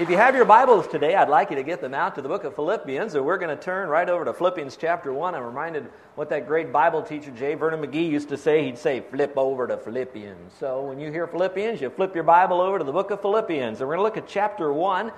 If you have your Bibles today, I'd like you to get them out to the book of Philippians, and we're going to turn right over to Philippians chapter 1. I'm reminded what that great Bible teacher, J. Vernon McGee, used to say. He'd say, flip over to Philippians. So when you hear Philippians, you flip your Bible over to the book of Philippians. And we're going to look at chapter 1.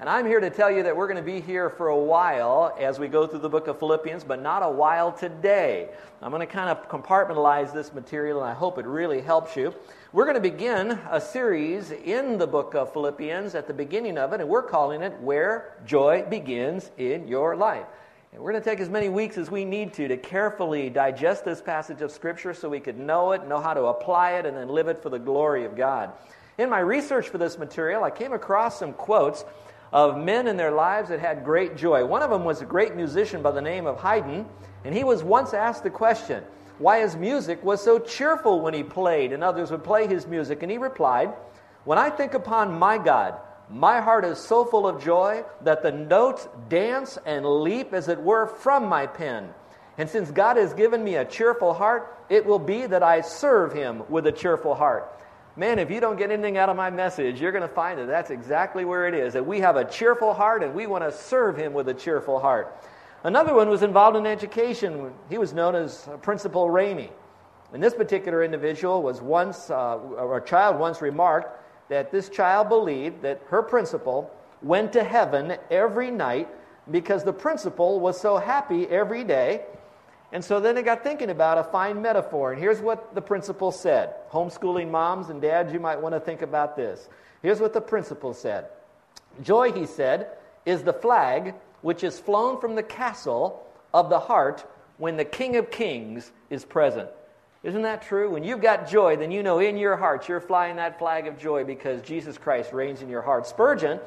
And I'm here to tell you that we're going to be here for a while as we go through the book of Philippians, but not a while today. I'm going to kind of compartmentalize this material, and I hope it really helps you. We're going to begin a series in the book of Philippians at the beginning of it, and we're calling it Where Joy Begins in Your Life. And we're going to take as many weeks as we need to to carefully digest this passage of Scripture so we could know it, know how to apply it, and then live it for the glory of God. In my research for this material, I came across some quotes of men in their lives that had great joy. One of them was a great musician by the name of Haydn, and he was once asked the question, why his music was so cheerful when he played, and others would play his music. And he replied, When I think upon my God, my heart is so full of joy that the notes dance and leap, as it were, from my pen. And since God has given me a cheerful heart, it will be that I serve him with a cheerful heart. Man, if you don't get anything out of my message, you're going to find that that's exactly where it is. That we have a cheerful heart and we want to serve him with a cheerful heart. Another one was involved in education. He was known as Principal Rainy. And this particular individual was once, uh, a child once remarked that this child believed that her principal went to heaven every night because the principal was so happy every day. And so then they got thinking about a fine metaphor. And here's what the principal said. Homeschooling moms and dads, you might want to think about this. Here's what the principal said Joy, he said, is the flag which is flown from the castle of the heart when the King of Kings is present. Isn't that true? When you've got joy, then you know in your heart you're flying that flag of joy because Jesus Christ reigns in your heart. Spurgeon,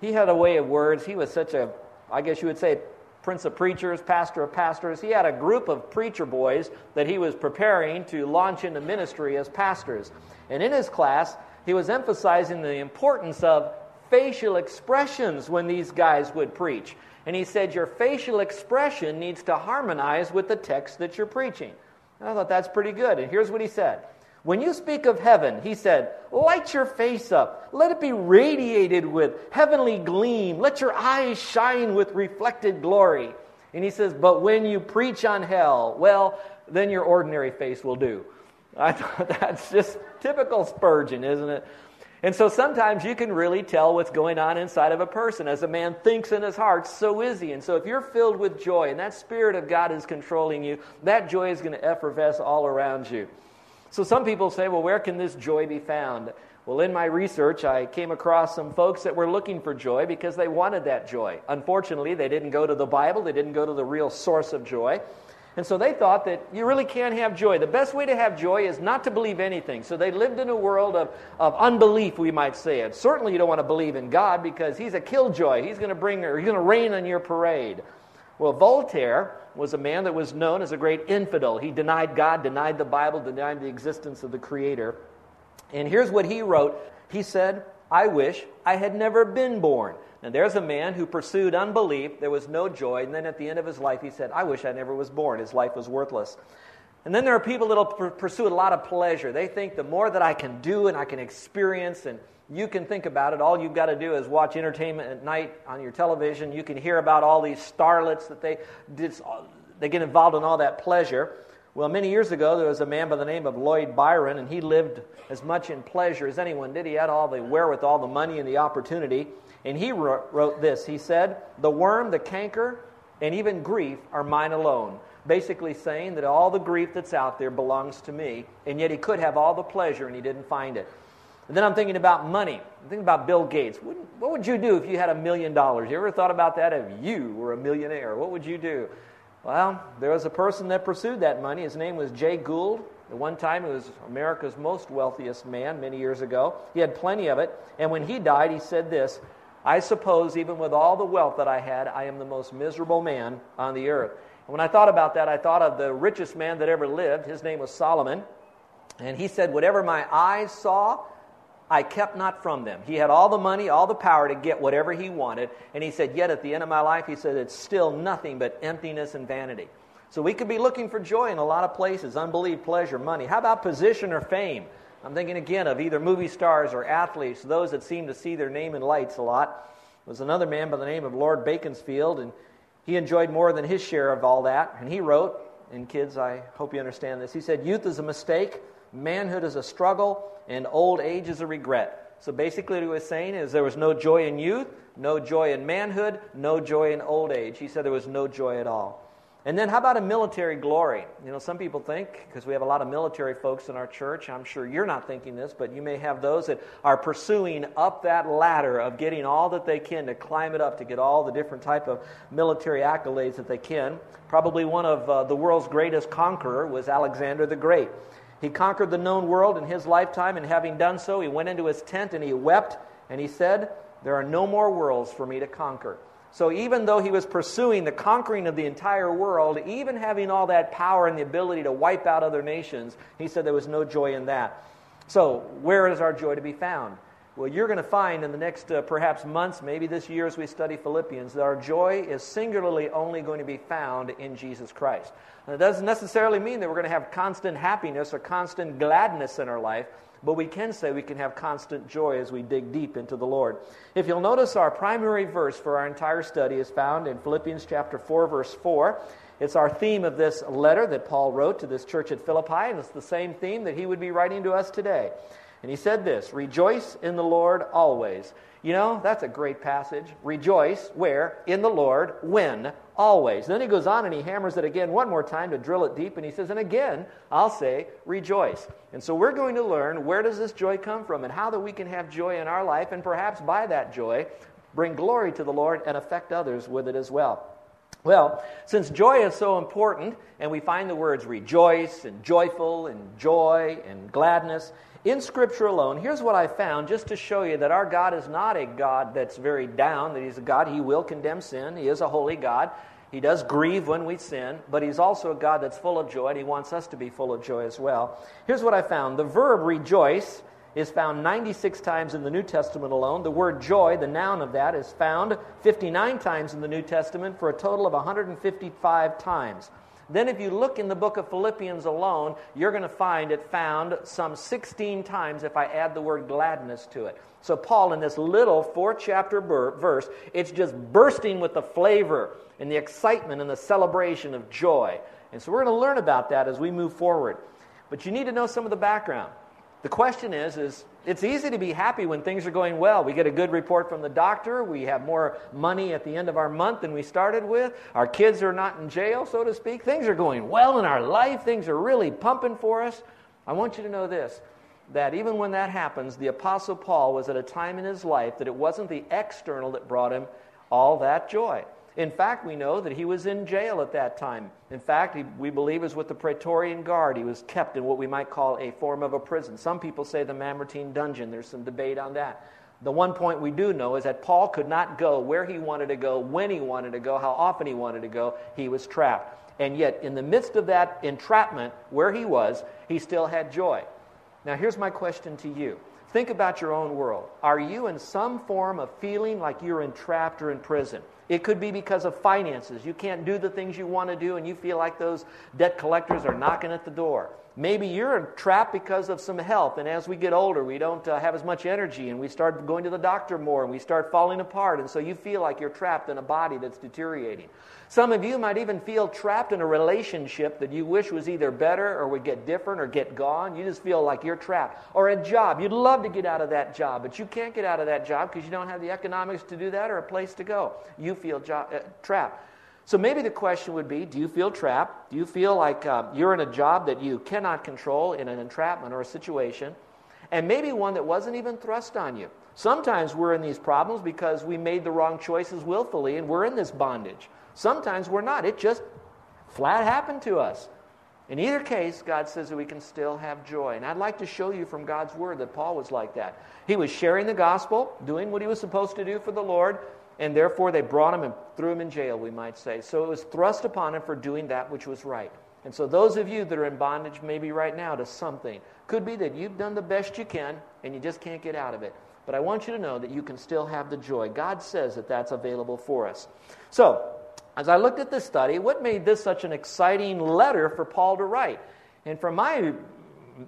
he had a way of words. He was such a, I guess you would say, prince of preachers, pastor of pastors. He had a group of preacher boys that he was preparing to launch into ministry as pastors. And in his class, he was emphasizing the importance of facial expressions when these guys would preach. And he said, Your facial expression needs to harmonize with the text that you're preaching. And I thought that's pretty good. And here's what he said When you speak of heaven, he said, Light your face up. Let it be radiated with heavenly gleam. Let your eyes shine with reflected glory. And he says, But when you preach on hell, well, then your ordinary face will do. I thought that's just typical Spurgeon, isn't it? And so sometimes you can really tell what's going on inside of a person. As a man thinks in his heart, so is he. And so if you're filled with joy and that Spirit of God is controlling you, that joy is going to effervesce all around you. So some people say, well, where can this joy be found? Well, in my research, I came across some folks that were looking for joy because they wanted that joy. Unfortunately, they didn't go to the Bible, they didn't go to the real source of joy. And so they thought that you really can't have joy. The best way to have joy is not to believe anything. So they lived in a world of, of unbelief, we might say it. Certainly you don't want to believe in God because he's a killjoy. He's going to bring or he's going to rain on your parade. Well, Voltaire was a man that was known as a great infidel. He denied God, denied the Bible, denied the existence of the Creator. And here's what he wrote. He said, I wish I had never been born. And there's a man who pursued unbelief. There was no joy. And then at the end of his life, he said, I wish I never was born. His life was worthless. And then there are people that will pursue a lot of pleasure. They think the more that I can do and I can experience, and you can think about it, all you've got to do is watch entertainment at night on your television. You can hear about all these starlets that they, did, they get involved in all that pleasure. Well, many years ago, there was a man by the name of Lord Byron, and he lived as much in pleasure as anyone did. He had all the wherewithal, the money, and the opportunity. And he wrote this He said, The worm, the canker, and even grief are mine alone. Basically, saying that all the grief that's out there belongs to me, and yet he could have all the pleasure and he didn't find it. And then I'm thinking about money. I'm thinking about Bill Gates. What would you do if you had a million dollars? You ever thought about that if you were a millionaire? What would you do? Well, there was a person that pursued that money. His name was Jay Gould. At one time, he was America's most wealthiest man many years ago. He had plenty of it. And when he died, he said this I suppose, even with all the wealth that I had, I am the most miserable man on the earth. And when I thought about that, I thought of the richest man that ever lived. His name was Solomon. And he said, Whatever my eyes saw, I kept not from them. He had all the money, all the power to get whatever he wanted. And he said, Yet at the end of my life, he said, it's still nothing but emptiness and vanity. So we could be looking for joy in a lot of places unbelief, pleasure, money. How about position or fame? I'm thinking again of either movie stars or athletes, those that seem to see their name in lights a lot. There was another man by the name of Lord Beaconsfield, and he enjoyed more than his share of all that. And he wrote, and kids, I hope you understand this. He said, Youth is a mistake, manhood is a struggle, and old age is a regret. So basically, what he was saying is there was no joy in youth, no joy in manhood, no joy in old age. He said there was no joy at all. And then, how about a military glory? You know, some people think, because we have a lot of military folks in our church, I'm sure you're not thinking this, but you may have those that are pursuing up that ladder of getting all that they can to climb it up to get all the different type of military accolades that they can. Probably one of uh, the world's greatest conqueror was Alexander the Great. He conquered the known world in his lifetime, and having done so, he went into his tent and he wept, and he said, There are no more worlds for me to conquer. So, even though he was pursuing the conquering of the entire world, even having all that power and the ability to wipe out other nations, he said there was no joy in that. So, where is our joy to be found? Well, you're going to find in the next uh, perhaps months, maybe this year as we study Philippians, that our joy is singularly only going to be found in Jesus Christ. And it doesn't necessarily mean that we're going to have constant happiness or constant gladness in our life, but we can say we can have constant joy as we dig deep into the Lord. If you'll notice, our primary verse for our entire study is found in Philippians chapter 4, verse 4. It's our theme of this letter that Paul wrote to this church at Philippi, and it's the same theme that he would be writing to us today. And he said this Rejoice in the Lord always. You know, that's a great passage. Rejoice, where? In the Lord, when? Always. Then he goes on and he hammers it again one more time to drill it deep, and he says, And again, I'll say, rejoice. And so we're going to learn where does this joy come from and how that we can have joy in our life, and perhaps by that joy, bring glory to the Lord and affect others with it as well. Well, since joy is so important, and we find the words rejoice and joyful and joy and gladness, in Scripture alone, here's what I found just to show you that our God is not a God that's very down, that He's a God, He will condemn sin. He is a holy God. He does grieve when we sin, but He's also a God that's full of joy, and He wants us to be full of joy as well. Here's what I found the verb rejoice is found 96 times in the New Testament alone. The word joy, the noun of that, is found 59 times in the New Testament for a total of 155 times. Then, if you look in the book of Philippians alone, you're going to find it found some 16 times if I add the word gladness to it. So, Paul, in this little four chapter verse, it's just bursting with the flavor and the excitement and the celebration of joy. And so, we're going to learn about that as we move forward. But you need to know some of the background. The question is, is it's easy to be happy when things are going well. We get a good report from the doctor. We have more money at the end of our month than we started with. Our kids are not in jail, so to speak. Things are going well in our life. Things are really pumping for us. I want you to know this that even when that happens, the Apostle Paul was at a time in his life that it wasn't the external that brought him all that joy. In fact, we know that he was in jail at that time. In fact, he, we believe was with the Praetorian Guard. He was kept in what we might call a form of a prison. Some people say the Mamertine dungeon. There's some debate on that. The one point we do know is that Paul could not go where he wanted to go, when he wanted to go, how often he wanted to go. He was trapped. And yet, in the midst of that entrapment, where he was, he still had joy. Now, here's my question to you. Think about your own world. Are you in some form of feeling like you're entrapped or in prison? It could be because of finances. You can't do the things you want to do, and you feel like those debt collectors are knocking at the door. Maybe you're trapped because of some health, and as we get older, we don't uh, have as much energy, and we start going to the doctor more, and we start falling apart, and so you feel like you're trapped in a body that's deteriorating. Some of you might even feel trapped in a relationship that you wish was either better or would get different or get gone. You just feel like you're trapped. Or a job. You'd love to get out of that job, but you can't get out of that job because you don't have the economics to do that or a place to go. You feel jo- uh, trapped. So maybe the question would be do you feel trapped? Do you feel like uh, you're in a job that you cannot control in an entrapment or a situation? And maybe one that wasn't even thrust on you. Sometimes we're in these problems because we made the wrong choices willfully and we're in this bondage. Sometimes we're not. It just flat happened to us. In either case, God says that we can still have joy. And I'd like to show you from God's Word that Paul was like that. He was sharing the gospel, doing what he was supposed to do for the Lord, and therefore they brought him and threw him in jail, we might say. So it was thrust upon him for doing that which was right. And so those of you that are in bondage maybe right now to something, could be that you've done the best you can and you just can't get out of it. But I want you to know that you can still have the joy. God says that that's available for us. So, as I looked at this study, what made this such an exciting letter for Paul to write? And from my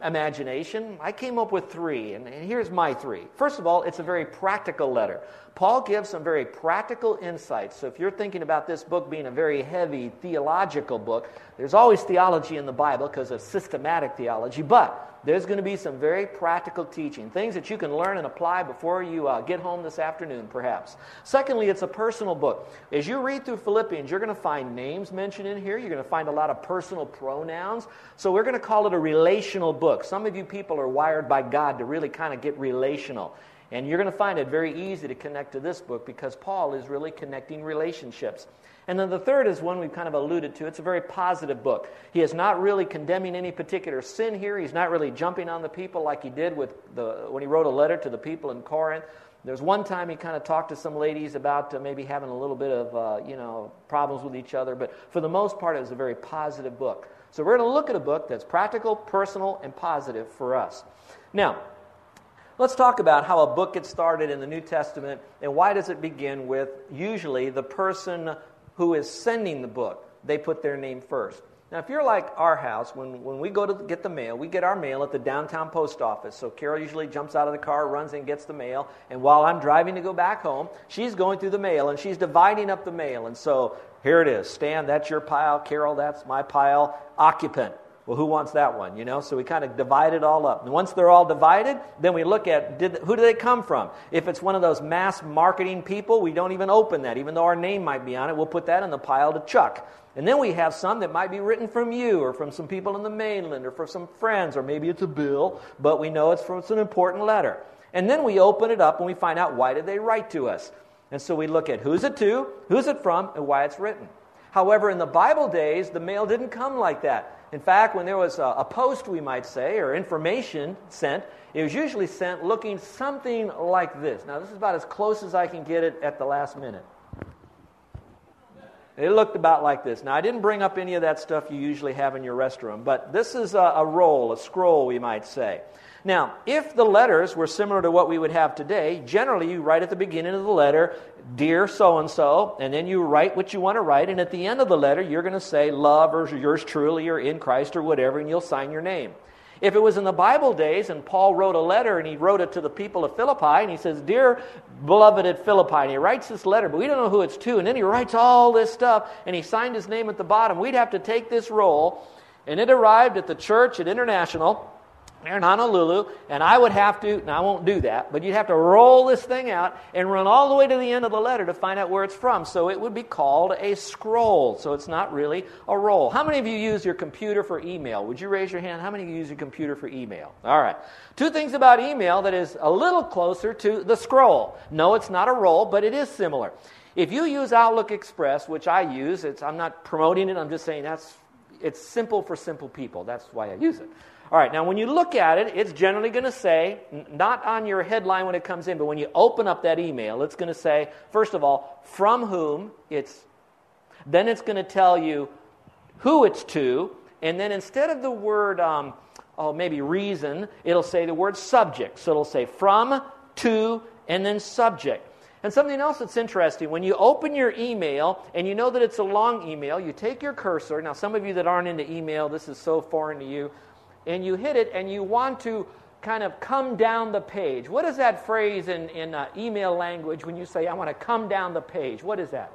imagination, I came up with three, and, here's my three. First of all, it's a very practical letter. Paul gives some very practical insights. So if you're thinking about this book being a very heavy theological book, there's always theology in the Bible because of systematic theology, but there's going to be some very practical teaching, things that you can learn and apply before you uh, get home this afternoon, perhaps. Secondly, it's a personal book. As you read through Philippians, you're going to find names mentioned in here. You're going to find a lot of personal pronouns. So we're going to call it a relational book. Some of you people are wired by God to really kind of get relational. And you're going to find it very easy to connect to this book because Paul is really connecting relationships. And then the third is one we've kind of alluded to. It's a very positive book. He is not really condemning any particular sin here. He's not really jumping on the people like he did with the, when he wrote a letter to the people in Corinth. There's one time he kind of talked to some ladies about uh, maybe having a little bit of, uh, you know, problems with each other. But for the most part, it was a very positive book. So we're going to look at a book that's practical, personal, and positive for us. Now, Let's talk about how a book gets started in the New Testament and why does it begin with usually the person who is sending the book. They put their name first. Now, if you're like our house, when, when we go to get the mail, we get our mail at the downtown post office. So Carol usually jumps out of the car, runs and gets the mail. And while I'm driving to go back home, she's going through the mail and she's dividing up the mail. And so here it is Stan, that's your pile. Carol, that's my pile. Occupant. Well, who wants that one? You know, so we kind of divide it all up. And once they're all divided, then we look at did, who do they come from? If it's one of those mass marketing people, we don't even open that, even though our name might be on it. We'll put that in the pile to Chuck. And then we have some that might be written from you or from some people in the mainland or from some friends, or maybe it's a bill, but we know it's from it's an important letter. And then we open it up and we find out why did they write to us. And so we look at who's it to, who's it from, and why it's written. However, in the Bible days, the mail didn't come like that. In fact, when there was a, a, post, we might say, or information sent, it was usually sent looking something like this. Now, this is about as close as I can get it at the last minute. It looked about like this. Now, I didn't bring up any of that stuff you usually have in your restroom, but this is a, a roll, a scroll, we might say. Now, if the letters were similar to what we would have today, generally you write at the beginning of the letter, Dear so and so, and then you write what you want to write, and at the end of the letter, you're going to say, Love, or yours truly, or in Christ, or whatever, and you'll sign your name. If it was in the Bible days and Paul wrote a letter and he wrote it to the people of Philippi and he says, Dear beloved at Philippi, and he writes this letter, but we don't know who it's to, and then he writes all this stuff and he signed his name at the bottom, we'd have to take this roll and it arrived at the church at International there in Honolulu, and I would have to, now I won't do that, but you'd have to roll this thing out and run all the way to the end of the letter to find out where it's from. So it would be called a scroll. So it's not really a roll. How many of you use your computer for email? Would you raise your hand? How many of you use your computer for email? All right. Two things about email that is a little closer to the scroll. No, it's not a roll, but it is similar. If you use Outlook Express, which I use, it's, I'm not promoting it, I'm just saying that's it's simple for simple people. That's why I use it. All right, now when you look at it, it's generally going to say, not on your headline when it comes in, but when you open up that email, it's going to say, first of all, from whom it's, then it's going to tell you who it's to, and then instead of the word, um, oh, maybe reason, it'll say the word subject. So it'll say from, to, and then subject. And something else that's interesting when you open your email and you know that it's a long email, you take your cursor. Now, some of you that aren't into email, this is so foreign to you and you hit it and you want to kind of come down the page. What is that phrase in, in uh, email language when you say, I want to come down the page? What is that?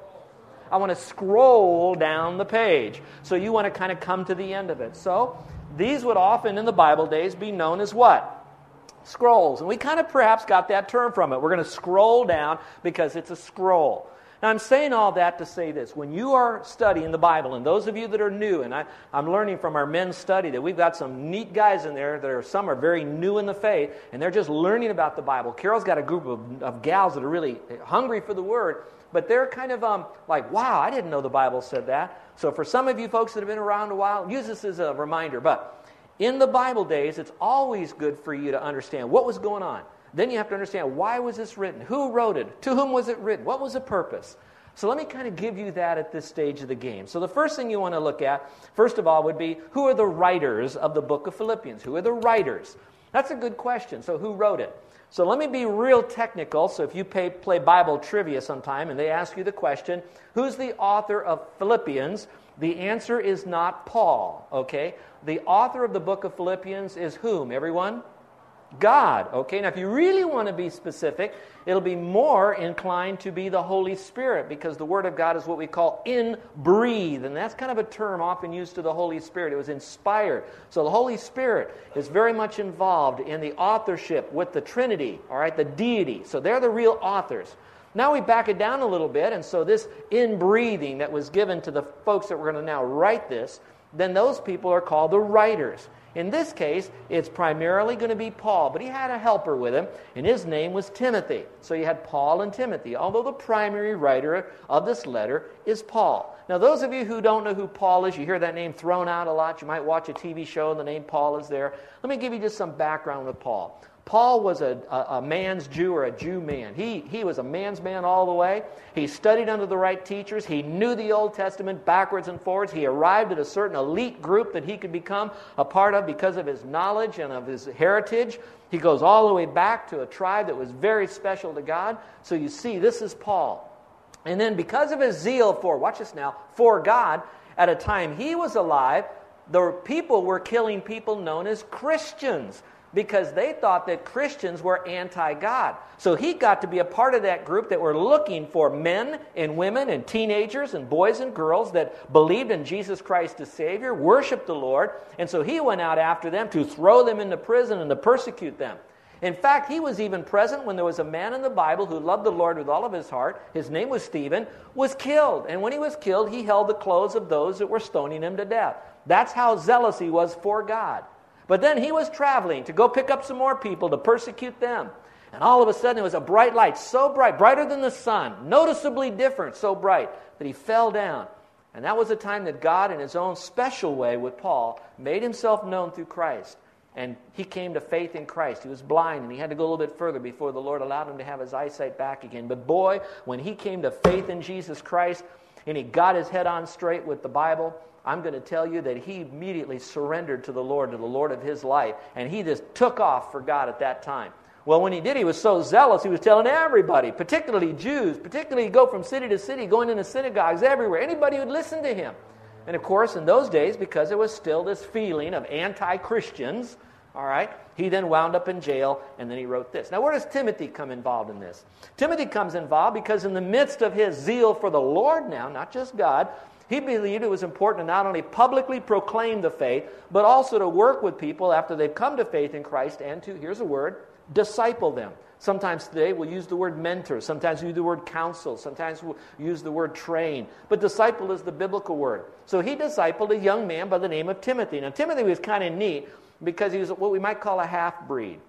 I want to scroll down the page. So you want to kind of come to the end of it. So these would often in the Bible days be known as what? Scrolls. And we kind of perhaps got that term from it. We're going to scroll down because it's a scroll. Now, I'm saying all that to say this. When you are studying the Bible, and those of you that are new, and I, am learning from our men's study that we've got some neat guys in there that are, some are very new in the faith, and they're just learning about the Bible. Carol's got a group of, of gals that are really hungry for the Word, but they're kind of um, like, wow, I didn't know the Bible said that. So, for some of you folks that have been around a while, use this as a reminder. But in the Bible days, it's always good for you to understand what was going on. Then you have to understand why was this written? Who wrote it? To whom was it written? What was the purpose? So let me kind of give you that at this stage of the game. So the first thing you want to look at, first of all, would be who are the writers of the book of Philippians? Who are the writers? That's a good question. So who wrote it? So let me be real technical. So if you pay, play Bible trivia sometime and they ask you the question, who's the author of Philippians? The answer is not Paul, okay? The author of the book of Philippians is whom, everyone? God. Okay, now if you really want to be specific, it'll be more inclined to be the Holy Spirit because the Word of God is what we call in breathe, and that's kind of a term often used to the Holy Spirit. It was inspired. So the Holy Spirit is very much involved in the authorship with the Trinity, all right, the deity. So they're the real authors. Now we back it down a little bit, and so this in breathing that was given to the folks that were going to now write this, then those people are called the writers. In this case, it's primarily going to be Paul, but he had a helper with him, and his name was Timothy. So you had Paul and Timothy, although the primary writer of this letter is Paul. Now, those of you who don't know who Paul is, you hear that name thrown out a lot. You might watch a TV show and the name Paul is there. Let me give you just some background with Paul. Paul was a, a, a, man's Jew or a Jew man. He, he was a man's man all the way. He studied under the right teachers. He knew the Old Testament backwards and forwards. He arrived at a certain elite group that he could become a part of because of his knowledge and of his heritage. He goes all the way back to a tribe that was very special to God. So you see, this is Paul. And then because of his zeal for, watch this now, for God, at a time he was alive, the people were killing people known as Christians because they thought that Christians were anti God. So he got to be a part of that group that were looking for men and women and teenagers and boys and girls that believed in Jesus Christ as Savior, worshiped the Lord, and so he went out after them to throw them into prison and to persecute them. In fact, he was even present when there was a man in the Bible who loved the Lord with all of his heart. His name was Stephen, was killed. And when he was killed, he held the clothes of those that were stoning him to death. That's how zealous he was for God. But then he was traveling to go pick up some more people to persecute them. And all of a sudden, it was a bright light, so bright, brighter than the sun, noticeably different, so bright that he fell down. And that was a time that God, in his own special way with Paul, made himself known through Christ. And he came to faith in Christ. He was blind and he had to go a little bit further before the Lord allowed him to have his eyesight back again. But boy, when he came to faith in Jesus Christ and he got his head on straight with the Bible, I'm going to tell you that he immediately surrendered to the Lord, to the Lord of his life, and he just took off for God at that time. Well, when he did, he was so zealous, he was telling everybody, particularly Jews, particularly go from city to city, going into synagogues everywhere, anybody who'd listen to him. And of course, in those days, because there was still this feeling of anti Christians, all right, he then wound up in jail and then he wrote this. Now, where does Timothy come involved in this? Timothy comes involved because, in the midst of his zeal for the Lord now, not just God, he believed it was important to not only publicly proclaim the faith, but also to work with people after they've come to faith in Christ and to, here's a word, disciple them. Sometimes today we'll use the word mentor. Sometimes we use the word counsel. Sometimes we'll use the word train. But disciple is the biblical word. So he discipled a young man by the name of Timothy. Now, Timothy was kind of neat because he was what we might call a half breed.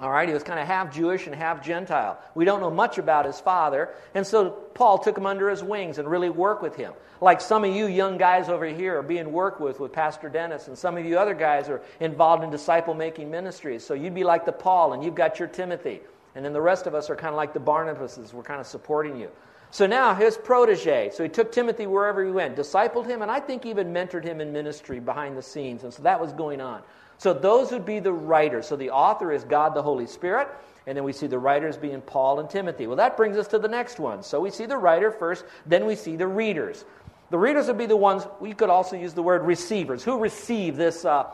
All right, he was kind of half Jewish and half Gentile. We don't know much about his father, and so Paul took him under his wings and really worked with him. Like some of you young guys over here are being worked with with Pastor Dennis, and some of you other guys are involved in disciple making ministries. So you'd be like the Paul, and you've got your Timothy. And then the rest of us are kind of like the Barnabases. We're kind of supporting you. So now his protege, so he took Timothy wherever he went, discipled him, and I think even mentored him in ministry behind the scenes. And so that was going on. So those would be the writers. So the author is God the Holy Spirit, and then we see the writers being Paul and Timothy. Well, that brings us to the next one. So we see the writer first, then we see the readers. The readers would be the ones, we could also use the word receivers. Who received this uh,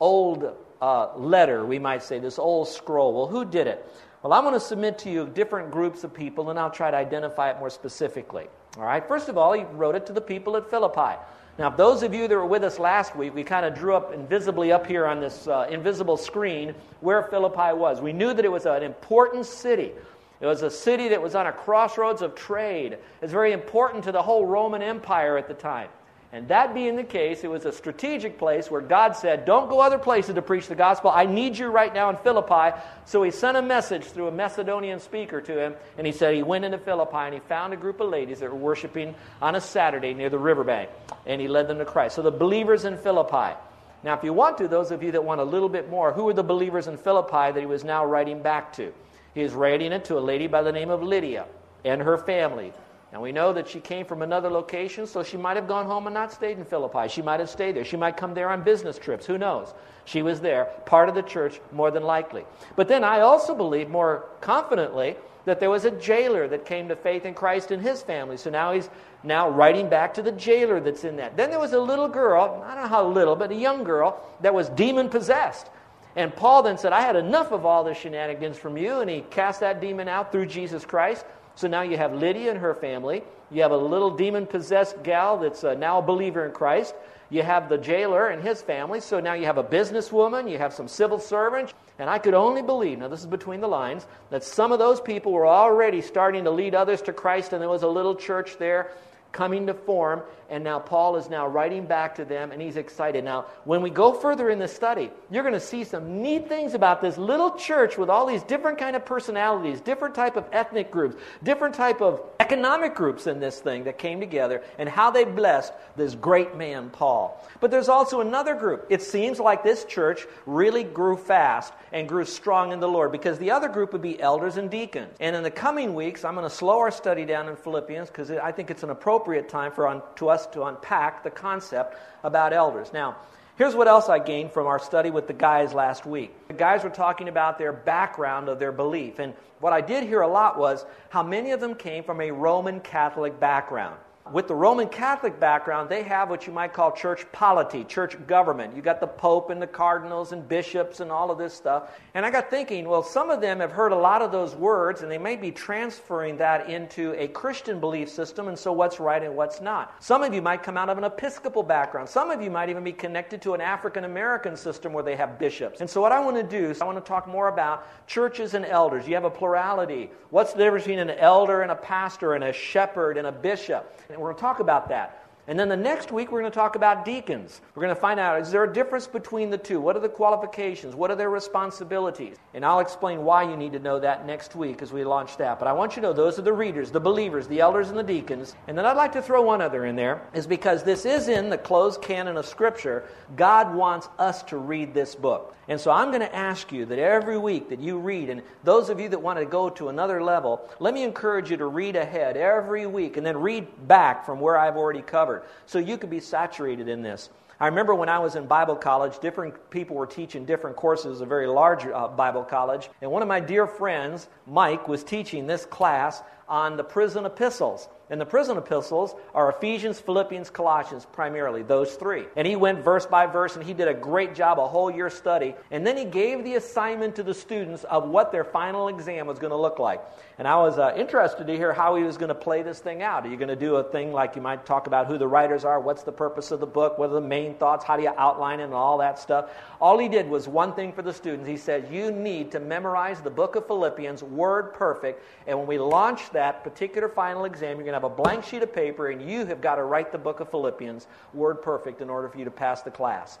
old uh, letter, we might say, this old scroll? Well, who did it? Well, I'm going to submit to you different groups of people, and I'll try to identify it more specifically. All right, first of all, he wrote it to the people at Philippi. Now, those of you that were with us last week, we kind of drew up invisibly up here on this uh, invisible screen where Philippi was. We knew that it was an important city. It was a city that was on a crossroads of trade. It's very important to the whole Roman Empire at the time. And that being the case, it was a strategic place where God said, Don't go other places to preach the gospel. I need you right now in Philippi. So he sent a message through a Macedonian speaker to him, and he said he went into Philippi and he found a group of ladies that were worshiping on a Saturday near the riverbank, and he led them to Christ. So the believers in Philippi. Now, if you want to, those of you that want a little bit more, who were the believers in Philippi that he was now writing back to? He is writing it to a lady by the name of Lydia and her family. And we know that she came from another location, so she might have gone home and not stayed in Philippi. She might have stayed there. She might come there on business trips. Who knows? She was there, part of the church, more than likely. But then I also believe more confidently that there was a jailer that came to faith in Christ in his family. So now he's now writing back to the jailer that's in that. Then there was a little girl, I don't know how little, but a young girl that was demon possessed. And Paul then said, I had enough of all the shenanigans from you. And he cast that demon out through Jesus Christ. So now you have Lydia and her family. You have a little demon possessed gal that's uh, now a believer in Christ. You have the jailer and his family. So now you have a businesswoman. You have some civil servants. And I could only believe, now this is between the lines, that some of those people were already starting to lead others to Christ, and there was a little church there coming to form, and now Paul is now writing back to them, and he's excited. Now, when we go further in the study, you're going to see some neat things about this little church with all these different kind of personalities, different type of ethnic groups, different type of economic groups in this thing that came together, and how they blessed this great man, Paul. But there's also another group. It seems like this church really grew fast and grew strong in the Lord, because the other group would be elders and deacons. And in the coming weeks, I'm going to slow our study down in Philippians, because I think it's an appropriate time for un, to us to unpack the concept about elders. Now, here's what else I gained from our study with the guys last week. The guys were talking about their background of their belief, and what I did hear a lot was how many of them came from a Roman Catholic background with the Roman Catholic background, they have what you might call church polity, church government. You got the Pope and the cardinals and bishops and all of this stuff. And I got thinking, well, some of them have heard a lot of those words and they may be transferring that into a Christian belief system, and so what's right and what's not. Some of you might come out of an Episcopal background. Some of you might even be connected to an African American system where they have bishops. And so what I want to do is I want to talk more about churches and elders. You have a plurality. What's the difference between an elder and a pastor and a shepherd and a bishop? And we're going to talk about that. And then the next week, we're going to talk about deacons. We're going to find out is there a difference between the two? What are the qualifications? What are their responsibilities? And I'll explain why you need to know that next week as we launch that. But I want you to know those are the readers, the believers, the elders, and the deacons. And then I'd like to throw one other in there, is because this is in the closed canon of Scripture. God wants us to read this book. And so I'm going to ask you that every week that you read, and those of you that want to go to another level, let me encourage you to read ahead every week and then read back from where I've already covered so you could be saturated in this. I remember when I was in Bible college, different people were teaching different courses, a very large uh, Bible college. And one of my dear friends, Mike, was teaching this class on the prison epistles. And the prison epistles are Ephesians, Philippians, Colossians, primarily, those three. And he went verse by verse and he did a great job, a whole year study. And then he gave the assignment to the students of what their final exam was going to look like. And I was uh, interested to hear how he was going to play this thing out. Are you going to do a thing like you might talk about who the writers are, what's the purpose of the book, what are the main thoughts, how do you outline it, and all that stuff? All he did was one thing for the students. He said, You need to memorize the book of Philippians, word perfect. And when we launch that particular final exam, you're going to have a blank sheet of paper, and you have got to write the book of Philippians word perfect in order for you to pass the class.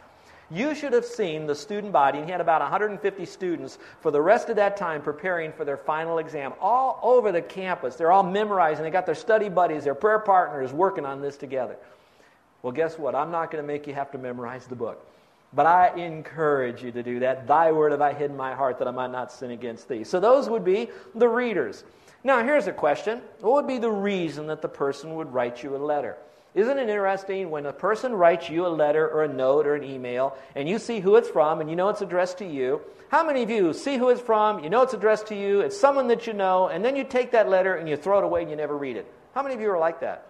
You should have seen the student body, and he had about 150 students for the rest of that time preparing for their final exam all over the campus. They're all memorizing, they got their study buddies, their prayer partners working on this together. Well, guess what? I'm not going to make you have to memorize the book. But I encourage you to do that. Thy word have I hid in my heart that I might not sin against thee. So those would be the readers. Now, here's a question What would be the reason that the person would write you a letter? Isn't it interesting when a person writes you a letter or a note or an email and you see who it's from and you know it's addressed to you? How many of you see who it's from, you know it's addressed to you, it's someone that you know, and then you take that letter and you throw it away and you never read it? How many of you are like that?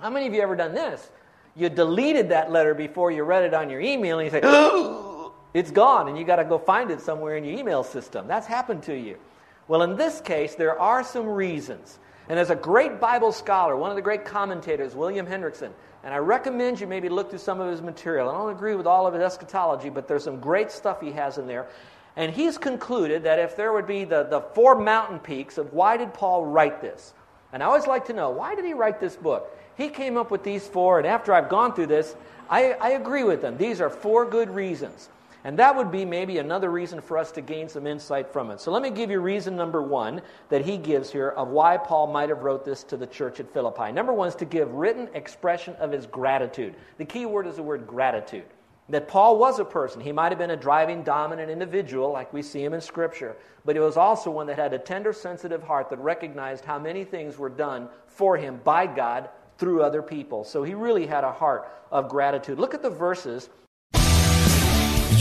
How many of you ever done this? You deleted that letter before you read it on your email and you say, it's gone, and you got to go find it somewhere in your email system. That's happened to you. Well, in this case, there are some reasons. And as a great Bible scholar, one of the great commentators, William Hendriksen, and I recommend you maybe look through some of his material. I don't agree with all of his eschatology, but there's some great stuff he has in there. And he's concluded that if there would be the, the four mountain peaks of why did Paul write this? And I always like to know, why did he write this book? He came up with these four, and after I've gone through this, I, I agree with them. These are four good reasons. And that would be maybe another reason for us to gain some insight from it. So let me give you reason number one that he gives here of why Paul might have wrote this to the church at Philippi. Number one is to give written expression of his gratitude. The key word is the word gratitude. That Paul was a person. He might have been a driving, dominant individual, like we see him in Scripture, but he was also one that had a tender, sensitive heart that recognized how many things were done for him by God through other people. So he really had a heart of gratitude. Look at the verses